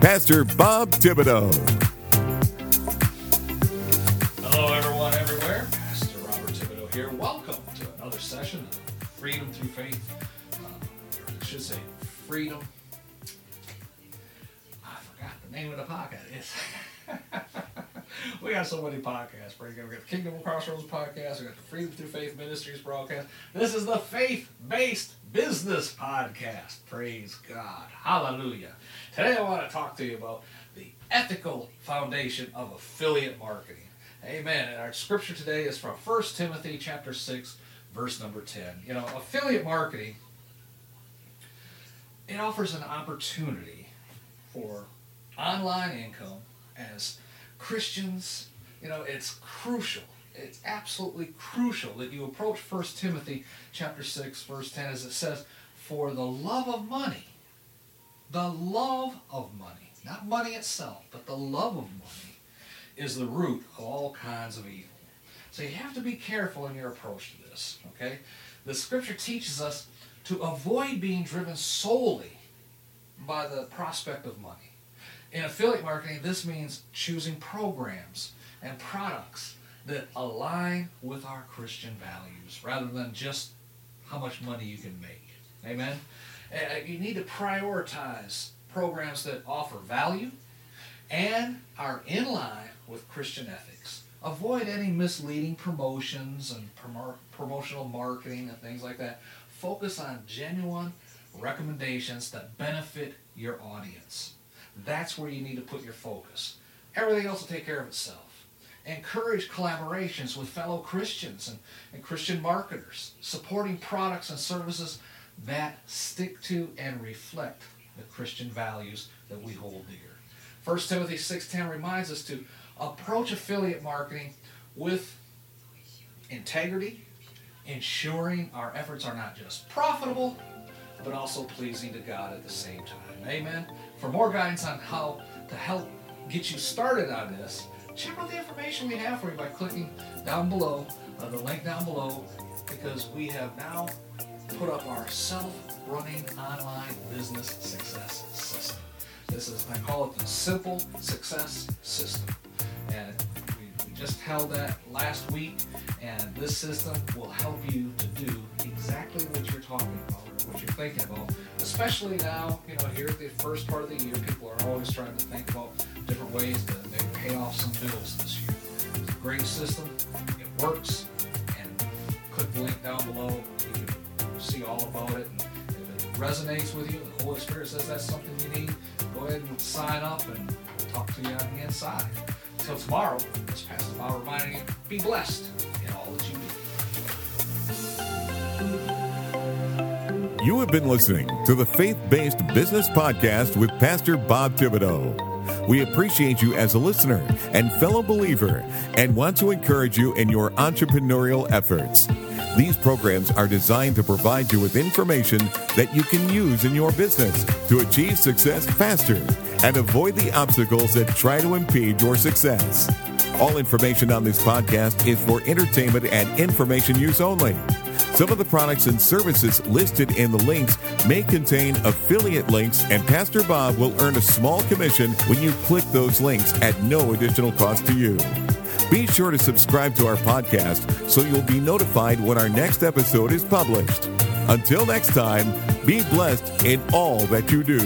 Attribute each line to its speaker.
Speaker 1: Pastor Bob Thibodeau.
Speaker 2: Hello, everyone, everywhere. Pastor Robert Thibodeau here. Welcome to another session of Freedom Through Faith. Uh, I should say Freedom. I forgot the name of the podcast. We got so many podcasts. We got the Kingdom of Crossroads podcast. We got the Freedom Through Faith Ministries broadcast. This is the faith-based business podcast. Praise God. Hallelujah. Today I want to talk to you about the ethical foundation of affiliate marketing. Amen. And our scripture today is from 1 Timothy chapter 6, verse number 10. You know, affiliate marketing, it offers an opportunity for online income as Christians. You know, it's crucial. It's absolutely crucial that you approach 1 Timothy chapter 6, verse 10, as it says, For the love of money, the love of money, not money itself, but the love of money, is the root of all kinds of evil. So you have to be careful in your approach to this, okay? The scripture teaches us to avoid being driven solely by the prospect of money. In affiliate marketing, this means choosing programs and products that align with our Christian values rather than just how much money you can make. Amen? Uh, You need to prioritize programs that offer value and are in line with Christian ethics. Avoid any misleading promotions and promo- promotional marketing and things like that. Focus on genuine recommendations that benefit your audience. That's where you need to put your focus. Everything else will take care of itself. Encourage collaborations with fellow Christians and, and Christian marketers, supporting products and services that stick to and reflect the Christian values that we hold dear. 1 Timothy 6:10 reminds us to approach affiliate marketing with integrity, ensuring our efforts are not just profitable, but also pleasing to God at the same time. Amen. For more guidance on how to help get you started on this, check out the information we have for you by clicking down below, uh, the link down below, because we have now put up our self-running online business success system. This is, I call it the simple success system. Just held that last week, and this system will help you to do exactly what you're talking about what you're thinking about. Especially now, you know, here at the first part of the year, people are always trying to think about different ways to maybe pay off some bills this year. It's a great system, it works, and click the link down below. You can see all about it. And if it resonates with you, the Holy Spirit says that's something you need, go ahead and sign up and we'll talk to you on the inside. Until tomorrow, this Pastor Bob reminding you, be blessed in all that you do.
Speaker 1: You have been listening to the Faith Based Business Podcast with Pastor Bob Thibodeau. We appreciate you as a listener and fellow believer and want to encourage you in your entrepreneurial efforts. These programs are designed to provide you with information that you can use in your business to achieve success faster and avoid the obstacles that try to impede your success. All information on this podcast is for entertainment and information use only. Some of the products and services listed in the links may contain affiliate links, and Pastor Bob will earn a small commission when you click those links at no additional cost to you. Be sure to subscribe to our podcast so you'll be notified when our next episode is published. Until next time, be blessed in all that you do.